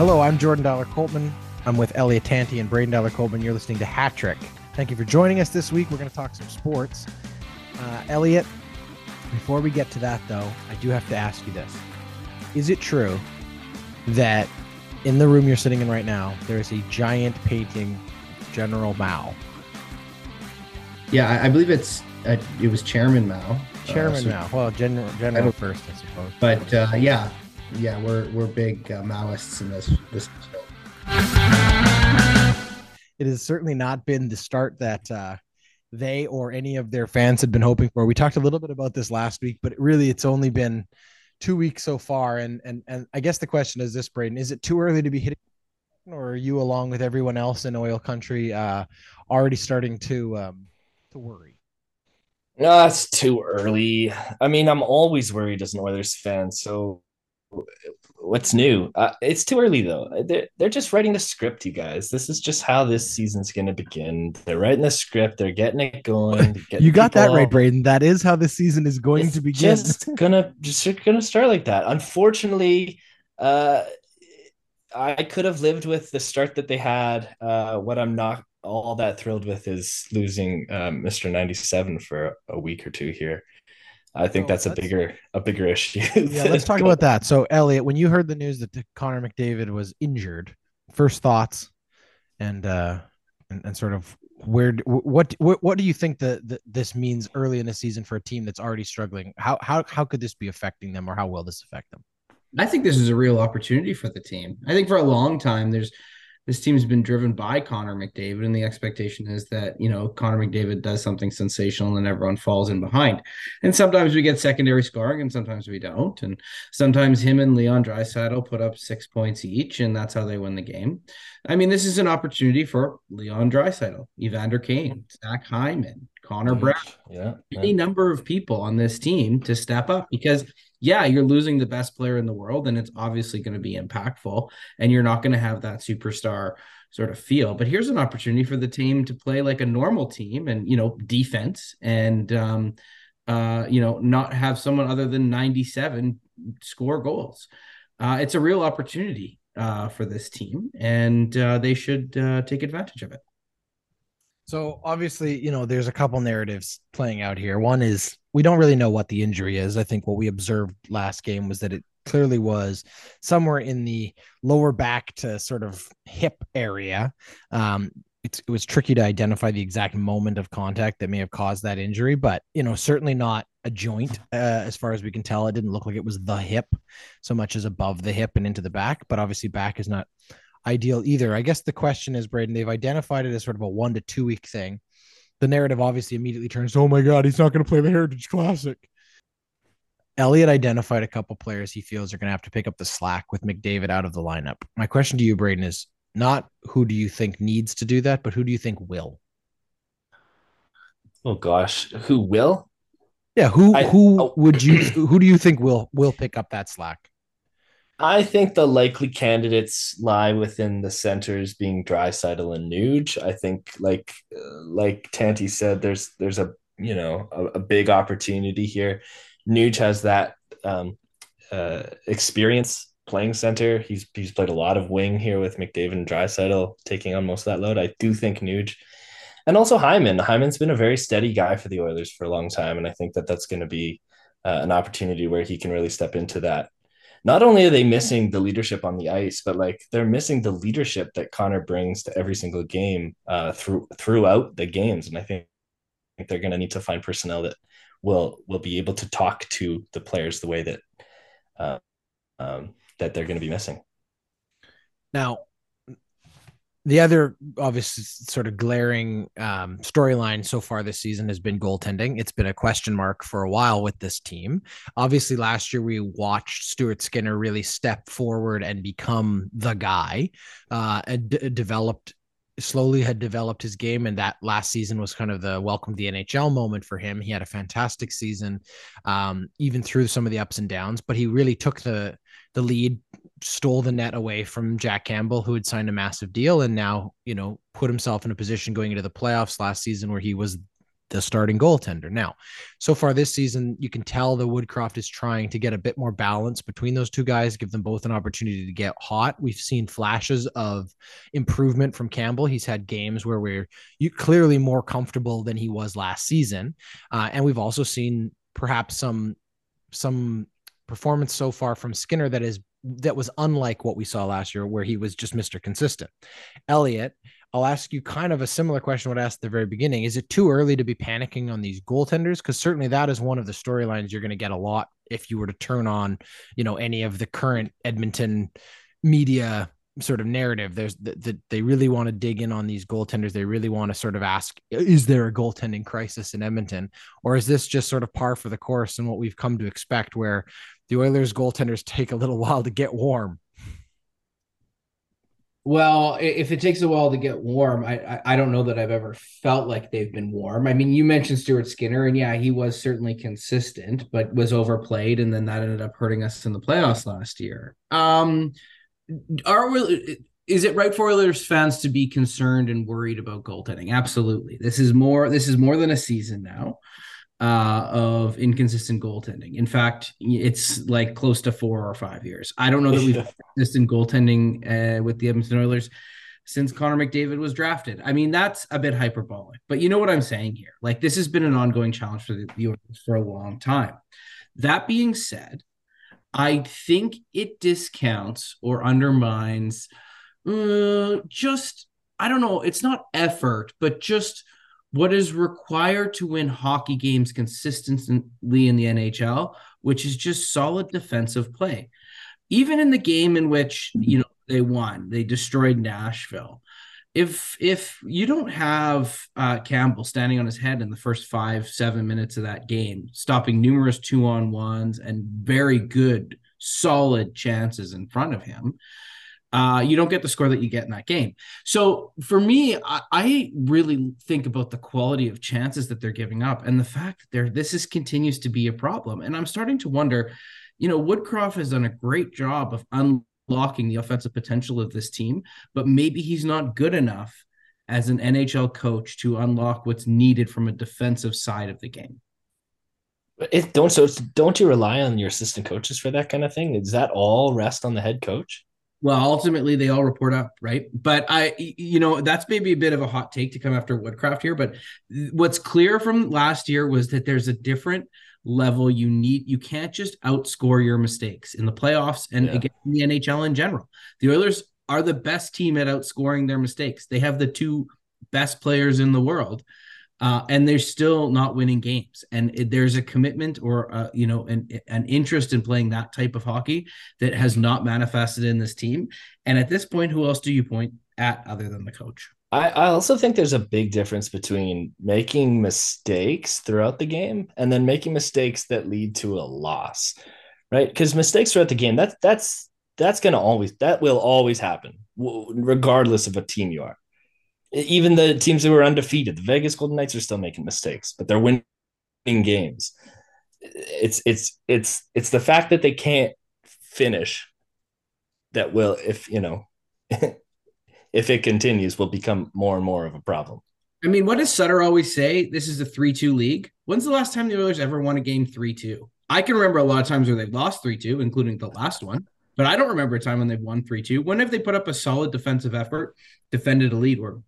Hello, I'm Jordan Dowler Coltman. I'm with Elliot Tanti and Braden Dowler Coltman. You're listening to Hat Trick. Thank you for joining us this week. We're going to talk some sports. Uh, Elliot, before we get to that, though, I do have to ask you this: Is it true that in the room you're sitting in right now, there is a giant painting, General Mao? Yeah, I, I believe it's uh, it was Chairman Mao. Chairman uh, so- Mao. Well, General General first, I suppose. But uh, yeah, yeah, we're we're big uh, Maoists in this this. it has certainly not been the start that uh, they or any of their fans had been hoping for. We talked a little bit about this last week, but really it's only been two weeks so far. And and and I guess the question is this, Braden: Is it too early to be hitting, or are you, along with everyone else in oil country, uh, already starting to um, to worry? No, it's too early. I mean, I'm always worried as an Oilers fan. So, what's new? Uh, it's too early though. They're they're just writing the script, you guys. This is just how this season's going to begin. They're writing the script. They're getting it going. getting You got that right, Braden. That is how the season is going It's to begin. Just gonna just gonna start like that. Unfortunately, uh, I could have lived with the start that they had. Uh, what I'm not all that thrilled with is losing um, Mr. 97 for a week or two here. I think Oh, that's a that's- bigger a bigger issue. yeah, let's talk about that. So, Elliot, when you heard the news that Connor McDavid was injured, first thoughts, and uh, and, and sort of where what what what do you think that that this means early in the season for a team that's already struggling? How how how could this be affecting them, or how will this affect them? I think this is a real opportunity for the team. I think for a long time, there's this team's been driven by Connor McDavid, and the expectation is that you know Connor McDavid does something sensational, and everyone falls in behind. And sometimes we get secondary scoring, and sometimes we don't. And sometimes him and Leon Draisaitl put up six points each, and that's how they win the game. I mean, this is an opportunity for Leon Draisaitl, Evander Kane, Zach Hyman, Connor Brown Yeah. any number of people on this team to step up because yeah you're losing the best player in the world and it's obviously going to be impactful and you're not going to have that superstar sort of feel. But here's an opportunity for the team to play like a normal team and you know defense and um uh you know not have someone other than 97 score goals. Uh it's a real opportunity uh for this team and uh they should uh take advantage of it So obviously, you know, there's a couple narratives playing out here. One is we don't really know what the injury is. I think what we observed last game was that it clearly was somewhere in the lower back to sort of hip area. Um, it was tricky to identify the exact moment of contact that may have caused that injury, but you know, certainly not a joint uh, as far as we can tell. It didn't look like it was the hip so much as above the hip and into the back, but obviously back is not ideal either. I guess the question is, Braden, they've identified it as sort of a one to two week thing. The narrative obviously immediately turns, oh my God, he's not going to play the Heritage Classic. Elliot identified a couple players he feels are going to have to pick up the slack with McDavid out of the lineup. My question to you, Braden, is not who do you think needs to do that, but who do you think will? Oh gosh, who will? Yeah, who I- who oh. would you who do you think will will pick up that slack? I think the likely candidates lie within the centers being Draisaitl and Nuge. I think, like uh, like Tanti said, there's there's a you know a, a big opportunity here. Nuge has that um, uh, experience playing center. He's he's played a lot of wing here with McDavid and Draisaitl taking on most of that load. I do think Nuge, and also Hyman. Hyman's been a very steady guy for the Oilers for a long time, and I think that that's going to be uh, an opportunity where he can really step into that not only are they missing the leadership on the ice, but like they're missing the leadership that Connor brings to every single game uh, through throughout the games. And I think, I think they're going to need to find personnel that will will be able to talk to the players the way that uh, um, that they're going to be missing. Now, the other obvious sort of glaring um, storyline so far this season has been goaltending. It's been a question mark for a while with this team. Obviously, last year we watched Stuart Skinner really step forward and become the guy, uh, and d- developed slowly had developed his game and that last season was kind of the welcome to the NHL moment for him. He had a fantastic season um, even through some of the ups and downs, but he really took the the lead, stole the net away from Jack Campbell who had signed a massive deal and now, you know, put himself in a position going into the playoffs last season where he was the starting goaltender. Now, so far this season, you can tell that Woodcroft is trying to get a bit more balance between those two guys, give them both an opportunity to get hot. We've seen flashes of improvement from Campbell. He's had games where we're clearly more comfortable than he was last season, uh, and we've also seen perhaps some some performance so far from Skinner that is that was unlike what we saw last year, where he was just Mr. Consistent. Elliot, I'll ask you kind of a similar question What I would ask at the very beginning. Is it too early to be panicking on these goaltenders? Because certainly that is one of the storylines you're going to get a lot if you were to turn on, you know, any of the current Edmonton media sort of narrative. There's that the, they really want to dig in on these goaltenders. They really want to sort of ask, is there a goaltending crisis in Edmonton, or is this just sort of par for the course and what we've come to expect, where the Oilers goaltenders take a little while to get warm? Well, if it takes a while to get warm, I, I, don't know that I've ever felt like they've been warm. I mean, you mentioned Stuart Skinner, and yeah, he was certainly consistent, but was overplayed, and then that ended up hurting us in the playoffs last year. Um, are we, is it right for Oilers fans to be concerned and worried about goaltending? Absolutely. This is more. This is more than a season now uh, of inconsistent goaltending. In fact, it's like close to four or five years. I don't know that we've yeah. consistent goaltending uh, with the Edmonton Oilers since Connor McDavid was drafted. I mean, that's a bit hyperbolic, but you know what I'm saying here. Like this has been an ongoing challenge for the, the Oilers for a long time. That being said, I think it discounts or undermines uh, just I don't know. It's not effort, but just what is required to win hockey games consistently in the NHL, which is just solid defensive play. Even in the game in which, you know, they won, they destroyed Nashville. If if you don't have uh, Campbell standing on his head in the first five seven minutes of that game, stopping numerous two on ones and very good solid chances in front of him, uh, you don't get the score that you get in that game. So for me, I, I, really think about the quality of chances that they're giving up and the fact that this is continues to be a problem. And I'm starting to wonder, you know, Woodcroft has done a great job of unlocking the offensive potential of this team, but maybe he's not good enough as an NHL coach to unlock what's needed from a defensive side of the game. It don't so don't you rely on your assistant coaches for that kind of thing? Does that all rest on the head coach? Well, ultimately they all report up, right? But I, you know, that's maybe a bit of a hot take to come after Woodcroft here. But what's clear from last year was that there's a different level you need. You can't just outscore your mistakes in the playoffs and yeah. again in the NHL in general. The Oilers are the best team at outscoring their mistakes. They have the two best players in the world uh, and they're still not winning games. And there's a commitment or uh, you know an an interest in playing that type of hockey that has not manifested in this team. And at this point, who else do you point at other than the coach? I, I also think there's a big difference between making mistakes throughout the game and then making mistakes that lead to a loss, right? Because mistakes throughout the game that's that's that's going to always that will always happen regardless of what team you are even the teams that were undefeated, the Vegas Golden Knights are still making mistakes, but they're winning games. It's it's it's it's the fact that they can't finish that will, if you know, if it continues, will become more and more of a problem. I mean, what does Sutter always say? This is a three-two league. When's the last time the Oilers ever won a game three-two? I can remember a lot of times where they've lost three-two, including the last one. But I don't remember a time when they've won 3 2. When have they put up a solid defensive effort, defended a lead, or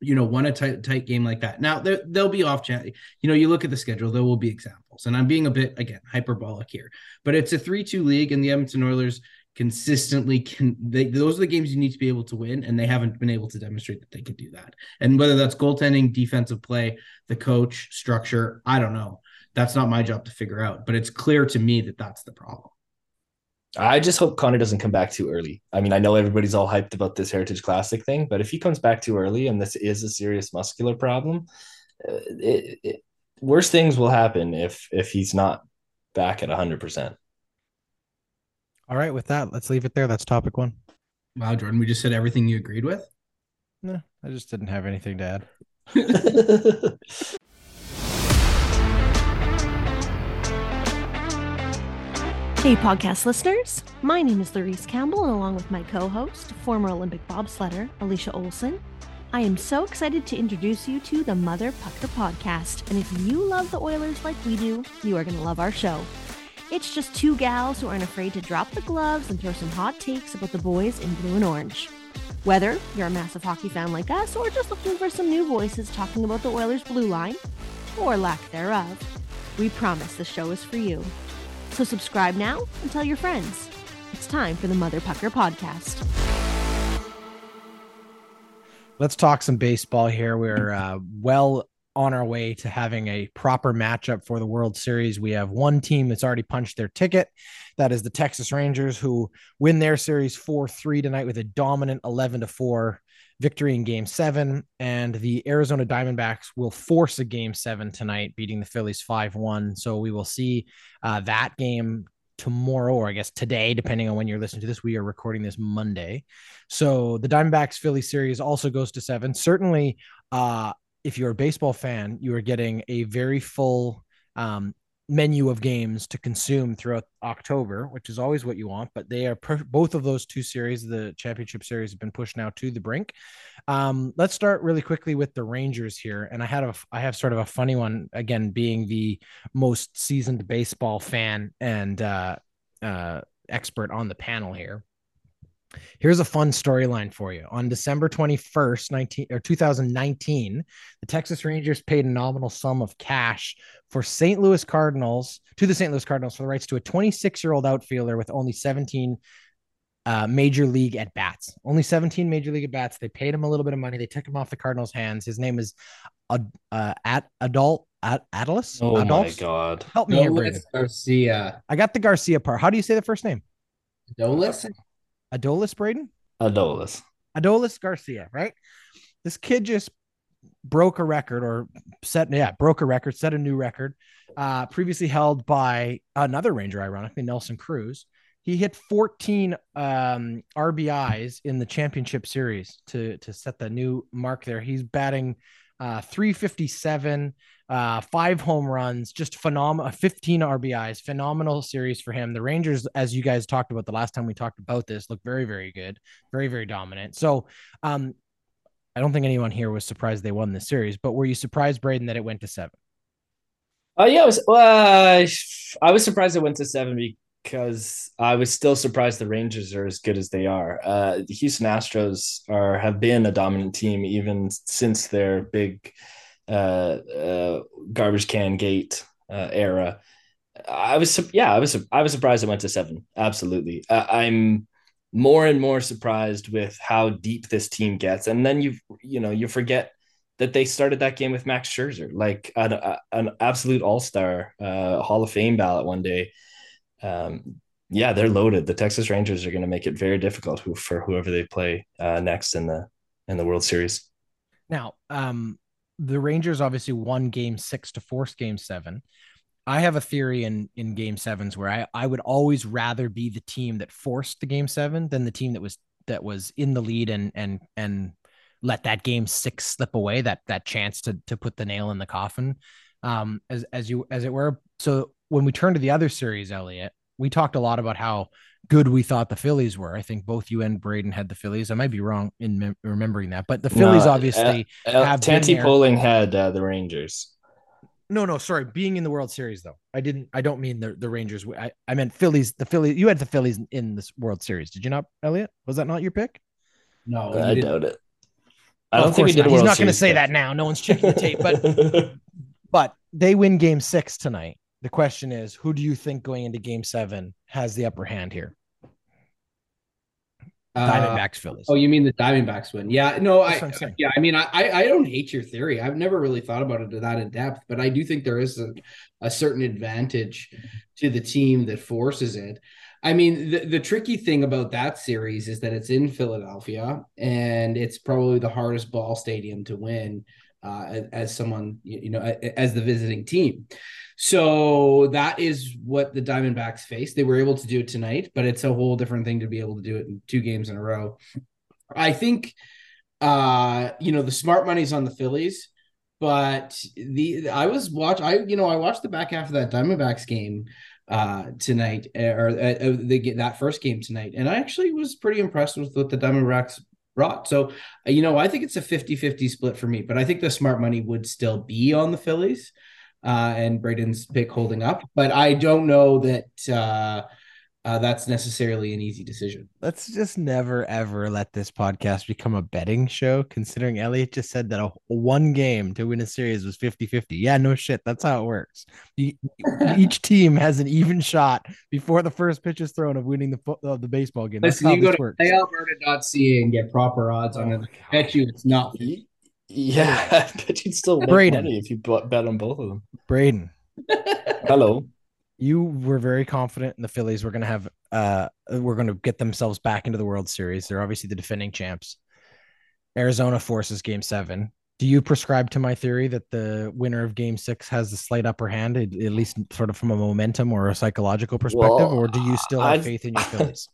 you know, won a tight, tight game like that. Now there there'll be off chance. You know, you look at the schedule, there will be examples, and I'm being a bit again hyperbolic here, but it's a three-two league, and the Edmonton Oilers consistently can. They, those are the games you need to be able to win, and they haven't been able to demonstrate that they can do that. And whether that's goaltending, defensive play, the coach structure, I don't know. That's not my job to figure out, but it's clear to me that that's the problem. I just hope Connor doesn't come back too early. I mean, I know everybody's all hyped about this Heritage Classic thing, but if he comes back too early and this is a serious muscular problem, uh, it, it, worse things will happen if if he's not back at 100%. All right, with that, let's leave it there. That's topic one. Wow, Jordan, we just said everything you agreed with? No, I just didn't have anything to add. Hey, podcast listeners. My name is Larice Campbell, and along with my co host, former Olympic bobsledder Alicia Olson, I am so excited to introduce you to the Mother Pucker podcast. And if you love the Oilers like we do, you are going to love our show. It's just two gals who aren't afraid to drop the gloves and throw some hot takes about the boys in blue and orange. Whether you're a massive hockey fan like us or just looking for some new voices talking about the Oilers blue line, or lack thereof, we promise the show is for you. So subscribe now and tell your friends. It's time for the Mother Pucker podcast. Let's talk some baseball here. We're uh, well on our way to having a proper matchup for the World Series. We have one team that's already punched their ticket. That is the Texas Rangers, who win their series 4 3 tonight with a dominant 11 to 4 victory in game seven. And the Arizona Diamondbacks will force a game seven tonight, beating the Phillies 5 1. So we will see uh, that game tomorrow, or I guess today, depending on when you're listening to this. We are recording this Monday. So the Diamondbacks Philly series also goes to seven. Certainly, uh, if you're a baseball fan, you are getting a very full um, menu of games to consume throughout October, which is always what you want. But they are per- both of those two series, the championship series, have been pushed now to the brink. Um, let's start really quickly with the Rangers here, and I had a I have sort of a funny one again, being the most seasoned baseball fan and uh, uh, expert on the panel here. Here's a fun storyline for you. On December 21st, 19 or 2019, the Texas Rangers paid a nominal sum of cash for St. Louis Cardinals to the St. Louis Cardinals for the rights to a 26-year-old outfielder with only 17 uh, major league at bats. Only 17 major league at bats. They paid him a little bit of money. They took him off the Cardinals' hands. His name is uh, uh at adult at Adolis. Oh Adolphs? my god. Help me here, Braden. Garcia. I got the Garcia part. How do you say the first name? Dolis? Adolis, Braden. Adolis. Adolis Garcia, right? This kid just broke a record or set, yeah, broke a record, set a new record, uh, previously held by another Ranger, ironically, Nelson Cruz. He hit 14 um, RBIs in the championship series to, to set the new mark there. He's batting uh, 357, uh, five home runs, just phenomenal, 15 RBIs, phenomenal series for him. The Rangers, as you guys talked about the last time we talked about this, look very, very good, very, very dominant. So, um, I don't think anyone here was surprised they won this series, but were you surprised, Braden, that it went to seven? Uh, yeah, I was. Uh, I was surprised it went to seven because I was still surprised the Rangers are as good as they are. Uh, the Houston Astros are have been a dominant team even since their big uh, uh, garbage can gate uh, era. I was yeah, I was I was surprised it went to seven. Absolutely, uh, I'm more and more surprised with how deep this team gets, and then you you know you forget that they started that game with Max Scherzer, like an, an absolute all star, uh, Hall of Fame ballot one day. Um, yeah, they're loaded. The Texas Rangers are going to make it very difficult for whoever they play uh, next in the in the World Series. Now, um, the Rangers obviously won Game Six to force Game Seven. I have a theory in in Game Sevens where I I would always rather be the team that forced the Game Seven than the team that was that was in the lead and and and let that game six slip away that that chance to to put the nail in the coffin um as as you as it were so when we turn to the other series elliot we talked a lot about how good we thought the phillies were i think both you and braden had the phillies i might be wrong in mem- remembering that but the phillies No, obviously uh, uh, have been Tanti there. Poling had uh, the Rangers. no no sorry being in the world series though i didn't i don't mean the the rangers i, I meant phillies the phillies you had the phillies in this world series did you not elliot was that not your pick No, I doubt it. I don't think we did. not. a he's not going to say pick. that now no one's checking the tape but but they win game six tonight. The question is, who do you think going into game seven has the upper hand here? Uh, Diamondbacks, Phillies. Oh, you mean the Diamondbacks win? Yeah, no, That's I what I'm saying. yeah, I mean, I I I don't hate your theory. I've never really thought about it that in depth, but I do think there is a, a certain advantage to the team that forces it. I mean, the, the tricky thing about that series is that it's in Philadelphia and it's probably the hardest ball stadium to win uh, as, as someone, you know, as the visiting team. So that is what the Diamondbacks face. They were able to do it tonight, but it's a whole different thing to be able to do it in two games in a row. I think uh you know the smart money's on the Phillies, but the I was watch I you know I watched the back half of that Diamondbacks game uh tonight uh, or uh, the that first game tonight and I actually was pretty impressed with what the Diamondbacks brought. So, you know, I think it's a 50 50 split for me, but I think the smart money would still be on the Phillies uh, and Braden's pick holding up. But I don't know that uh, uh, that's necessarily an easy decision. Let's just never ever let this podcast become a betting show, considering Elliot just said that a one game to win a series was 50 50. Yeah, no shit. That's how it works. each team has an even shot before the first pitch is thrown of winning the of the baseball game. That's Listen, you go to PlayAlberta.ca and get proper odds on oh it. I bet you it's not. Yeah, but you'd still make Braden. money if you bet on both of them. Braden. Hello you were very confident in the Phillies were going to have uh we're going to get themselves back into the World Series. They're obviously the defending champs. Arizona forces game 7. Do you prescribe to my theory that the winner of game 6 has the slight upper hand at, least sort of from a momentum or a psychological perspective well, or do you still have I've, faith in your Phillies?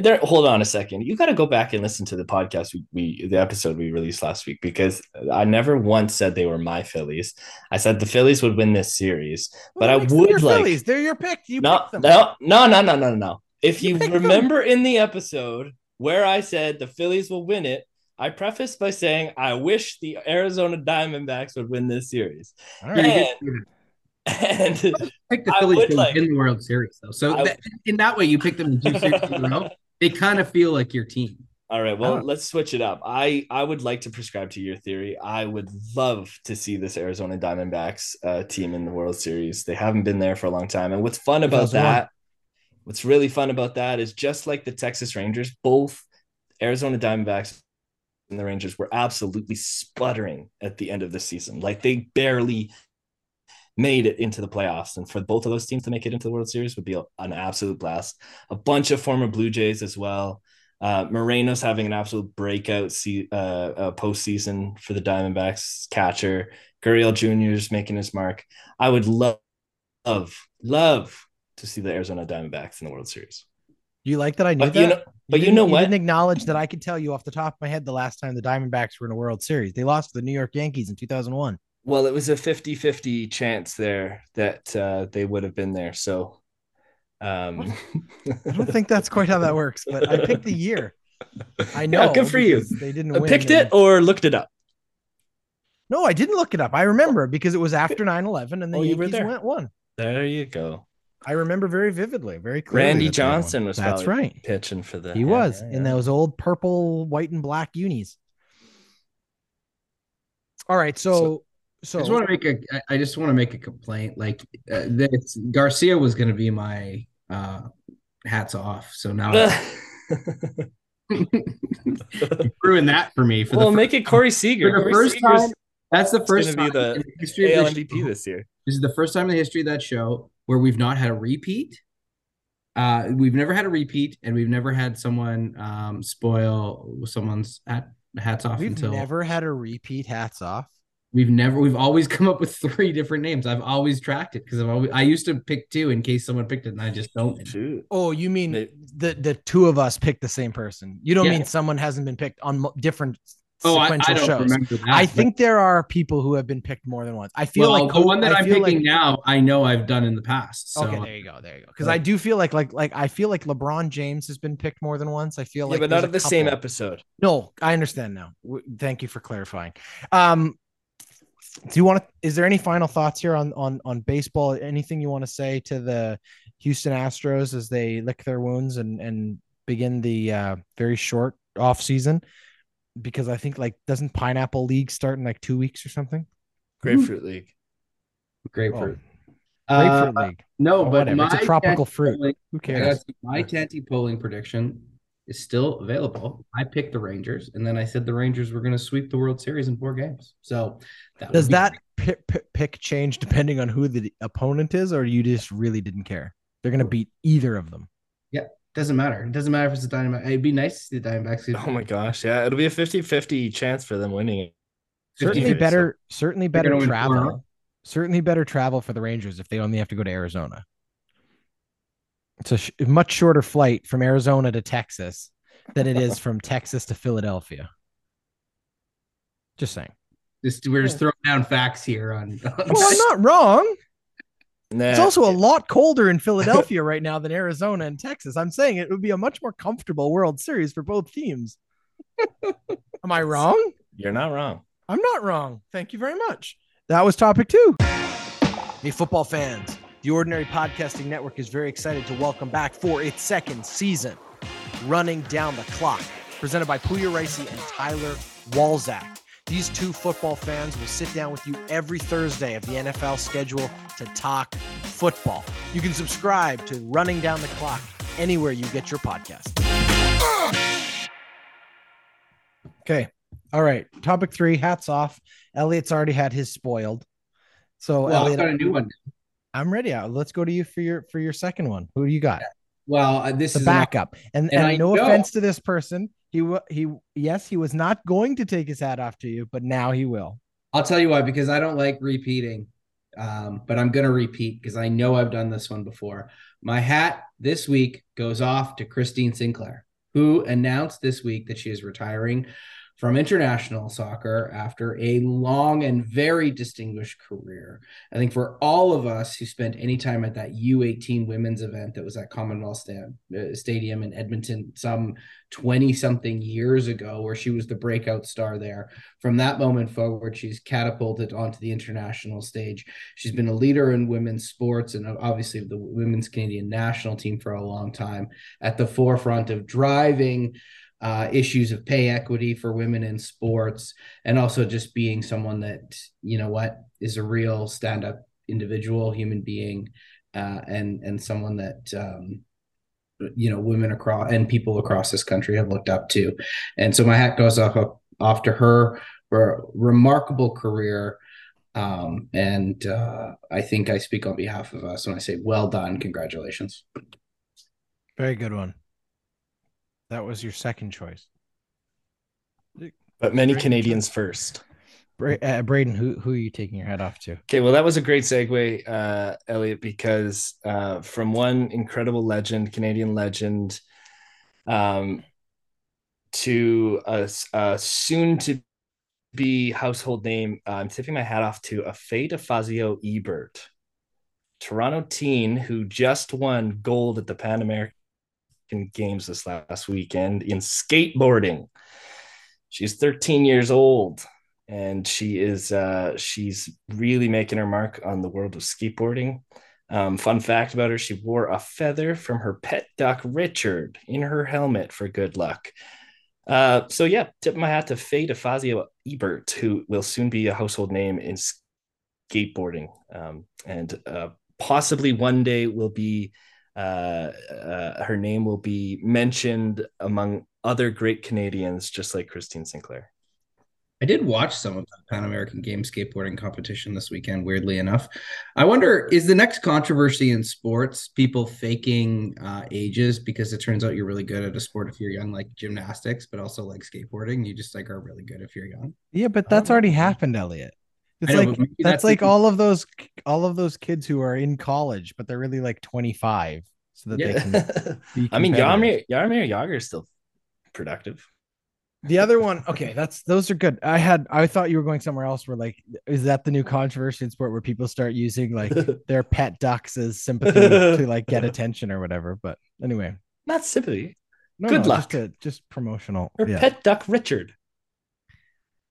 There hold on a second you got to go back and listen to the podcast we, we, the episode we released last week because i never once said they were my phillies i said the phillies would win this series but well, i would like phillies. they're your pick you no no no no no no no if you, you remember them. in the episode where i said the phillies will win it I prefaced by saying I wish the Arizona Diamondbacks would win this series. All right. And, and pick the Phillies to like, win the World Series though. So I, in that way, you pick them in two series in a row. They kind of feel like your team. All right, well, let's switch it up. I I would like to prescribe to your theory. I would love to see this Arizona Diamondbacks uh, team in the World Series. They haven't been there for a long time, and what's fun about that, what's really fun about that is just like the Texas Rangers, both Arizona Diamondbacks and the Rangers were absolutely sputtering at the end of the season. Like they barely made it into the playoffs. And for both of those teams to make it into the World Series would be a, an absolute blast. A bunch of former Blue Jays as well. Uh, Moreno's having an absolute breakout see, uh, uh, postseason for the Diamondbacks catcher. Gurriel Jr. is making his mark. I would love, love, love to see the Arizona Diamondbacks in the World Series. You like that I knew but that? You know, but you, you know you what? didn't acknowledge that I could tell you off the top of my head the last time the Diamondbacks were in a World Series. They lost to the New York Yankees in 2001 well, it was a 50 50 chance there that uh, they would have been there. So um, I don't think that's quite how that works, but I picked the year. I know. Yeah, good for you. They didn't I picked it or looked it up. No, I didn't look it up. I remember because it was after 9 11 and the oh, Yankees went one. There you go. I remember very vividly, very clearly. Randy Johnson was that's right pitching for the. He was yeah, yeah. in those old purple, white, and black unis. All right, so, so so I just want to make a I just want to make a complaint. Like uh, this Garcia was going to be my uh, hats off. So now ruined that for me. For well, the make it Corey Seager. For the Corey first Seager's time, that's the first time be the in the history AL of MVP this year. This is the first time in the history of that show where we've not had a repeat. Uh, we've never had a repeat, and we've never had someone um, spoil someone's hat, hats off. We've until never had a repeat hats off. We've never we've always come up with three different names. I've always tracked it because I've always I used to pick two in case someone picked it and I just don't. Shoot. Oh, you mean they, the the two of us picked the same person? You don't yeah. mean someone hasn't been picked on different oh, sequential I, I shows? That, I think there are people who have been picked more than once. I feel well, like the one that I am picking like, now, I know I've done in the past. So. Okay, there you go, there you go. Because I do feel like like like I feel like LeBron James has been picked more than once. I feel yeah, like but not of the couple. same episode. No, I understand now. Thank you for clarifying. Um, do you want to is there any final thoughts here on on on baseball? Anything you want to say to the houston astros as they lick their wounds and and begin the uh very short off season? Because i think like doesn't pineapple league start in like two weeks or something? Grapefruit league. Grapefruit. Oh. grapefruit uh, league. no oh, but it's a tropical fruit. polling, who cares? My Tanti polling prediction is still available. I picked the Rangers, and then I said the Rangers were going to sweep the World Series in four games. So that does that pick, pick change depending on who the opponent is, or you just really didn't care? They're going to beat either of them. Yeah, doesn't matter. It doesn't matter if it's a Diamondback. It'd be nice to see the Diamondbacks. Oh my gosh, yeah, it'll be a 50-50 chance for them winning it. Certainly better. Certainly better travel. Certainly better travel for the Rangers if they only have to go to Arizona. It's a sh- much shorter flight from Arizona to Texas than it is from Texas to Philadelphia. Just saying. Just we're just throwing down facts here on. on well, I'm not wrong. Nah. It's also a lot colder in Philadelphia right now than Arizona and Texas. I'm saying it would be a much more comfortable World Series for both teams. Am I wrong? You're not wrong. I'm not wrong. Thank you very much. That was topic two. Hey, football fans. The Ordinary Podcasting Network is very excited to welcome back for its second season, Running Down the Clock, presented by Puya Ricey and Tyler Walzak. These two football fans will sit down with you every Thursday of the NFL schedule to talk football. You can subscribe to Running Down the Clock anywhere you get your podcast. Okay. All right. Topic three, hats off. Elliot's already had his spoiled. So Well, I've got a new one. I'm ready. Uh, Let's go to you for your for your second one. Who do you got? Well, uh, this The is an- backup. And and and, I no know- offense to this person, he wa- he yes, he was not going to take his hat off to you, but now he will. I'll tell you why, because I don't like repeating. Um, but I'm gonna repeat because I know I've done this one before. My hat this week goes off to Christine Sinclair, who announced this week that she is retiring from international soccer after a long and very distinguished career. I think for all of us who spent any time at that U18 women's event that was at Commonwealth uh, Stadium in Edmonton some 20 something years ago, where she was the breakout star there, from that moment forward, she's catapulted onto the international stage. She's been a leader in women's sports and obviously of the women's Canadian national team for a long time, at the forefront of driving uh, issues of pay equity for women in sports, and also just being someone that, you know what, is a real stand up individual, human being, uh, and, and someone that, um, you know, women across and people across this country have looked up to. And so my hat goes off, off to her for a remarkable career. Um, and uh, I think I speak on behalf of us when I say, well done, congratulations. Very good one. That was your second choice. But many Great. Canadians first. Bra- uh, Braden, who who are you taking your hat off to? Okay, well, that was a great segue, uh, Elliot, because uh, from one incredible legend, Canadian legend, um, to a soon to be household name, uh, I'm tipping my hat off to a Fay De Fazio Ebert, Toronto teen who just won gold at the Pan American In games this last weekend in skateboarding. She's 13 years old and she is uh, she's really making her mark on the world of skateboarding. Um, fun fact about her: she wore a feather from her pet duck Richard in her helmet for good luck. Uh, so yeah, tip my hat to Fay De Fazio Ebert, who will soon be a household name in skateboarding, um, and uh, possibly one day will be uh, uh, her name will be mentioned among other great Canadians, just like Christine Sinclair. I did watch some of the Pan American Games skateboarding competition this weekend, weirdly enough. I wonder is the next controversy in sports people faking uh, ages because it turns out you're really good at a sport if you're young, like gymnastics, but also like skateboarding. You just like are really good if you're young. Yeah, but I don't that's already happened, Elliot. It's know, like that's, that's like the- all of those all of those kids who are in college, but they're really like 25, so that they can Yeah. be I mean, competitive. Jaromir Jaromir Jagr is still productive. The other one, okay, that's those are good. I had I thought you were going somewhere else where like is that the new controversy in sport where people start using like their pet ducks as sympathy to like get attention or whatever. But anyway, Not sympathy. no, Good no, luck. Just, a, just promotional. Her yeah, pet duck Richard.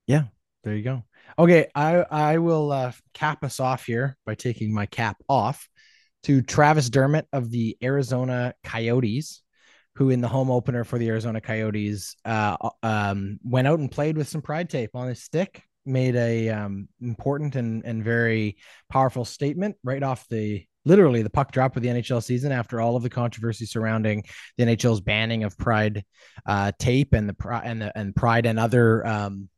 Yeah, there you go. Okay, I I will uh, cap us off here by taking my cap off to Travis Dermott of the Arizona Coyotes, who in the home opener for the Arizona Coyotes uh, um, went out and played with some pride tape on his stick, made a um, important and and very powerful statement right off the literally the puck drop of the NHL season after all of the controversy surrounding the NHL's banning of pride uh, tape and the and the and pride and other um,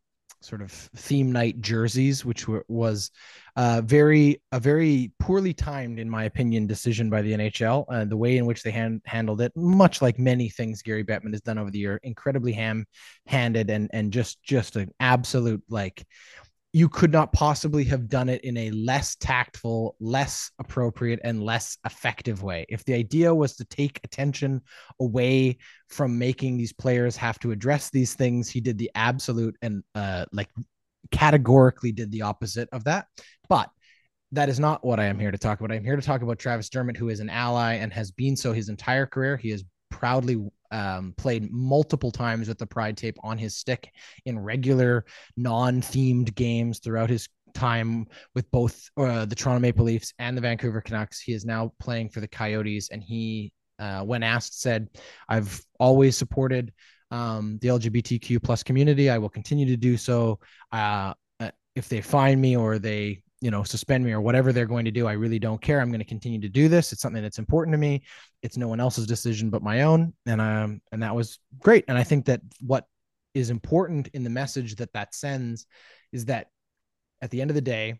sort of theme night jerseys, which were, was uh, very a very poorly timed, in my opinion, decision by the NHL. Uh, the way in which they hand, handled it, much like many things Gary Bettman has done over the year, incredibly ham-handed and and just just an absolute like you could not possibly have done it in a less tactful, less appropriate, and less effective way. If the idea was to take attention away from making these players have to address these things, he did the absolute and uh, like categorically did the opposite of that. But that is not what I am here to talk about. I'm here to talk about Travis Dermott, who is an ally and has been so his entire career. He has proudly um, played multiple times with the pride tape on his stick in regular non-themed games throughout his time with both uh, the Toronto Maple Leafs and the Vancouver Canucks. He is now playing for the Coyotes, and he, uh, when asked, said, "I've always supported um, the LGBTQ plus community. I will continue to do so. Uh, uh, if they find me or they you know suspend me or whatever they're going to do i really don't care. I'm going to continue to do this. It's something that's important to me. It's no one else's decision but my own. And um and that was great. And i think that what is important in the message that that sends is that at the end of the day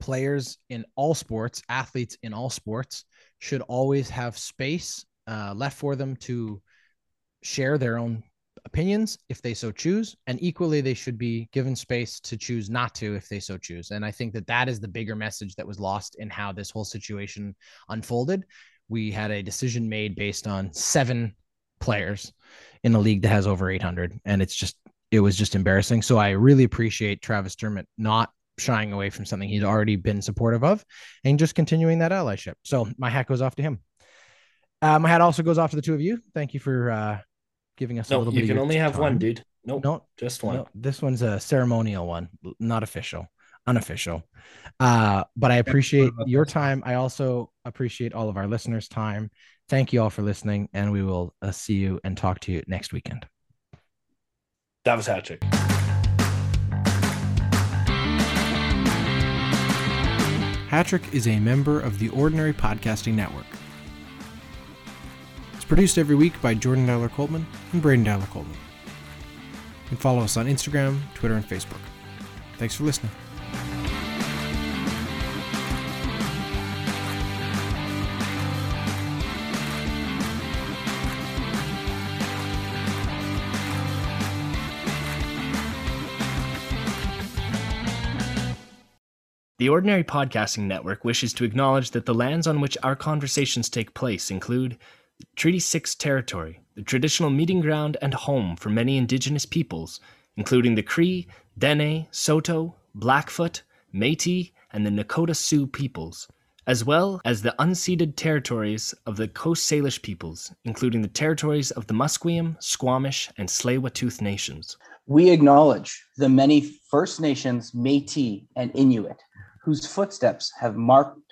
players in all sports athletes in all sports should always have space uh, left for them to share their own opinions if they so choose and equally they should be given space to choose not to if they so choose. And i think that that is the bigger message that was lost in how this whole situation unfolded. We had a decision made based on seven players in a league that has over 800 and it's just it was just embarrassing. So i really appreciate travis dermott not shying away from something he'd already been supportive of and just continuing that allyship. So my hat goes off to him. Uh, my hat also goes off to the two of you. Thank you for uh, giving us no, a little bit. You can only have time. one, dude. Nope, no, just one. No, this one's a ceremonial one, not official, unofficial. Uh, but I appreciate your time. I also appreciate all of our listeners' time. Thank you all for listening, and we will uh, see you and talk to you next weekend. That was hat trick. Hat Trick is a member of the Ordinary Podcasting Network. It's produced every week by Jordan Dowler Coltman and Braden Dowler Coltman. You can follow us on Instagram, Twitter, and Facebook. Thanks for listening. The Ordinary Podcasting Network wishes to acknowledge that the lands on which our conversations take place include Treaty 6 territory, the traditional meeting ground and home for many indigenous peoples, including the Cree, Dene, Saulteaux, Blackfoot, Metis, and the Nakota Sioux peoples, as well as the unceded territories of the Coast Salish peoples, including the territories of the Musqueam, Squamish, and Tsleil-Waututh nations. We acknowledge the many First Nations, Métis, and Inuit whose footsteps have marked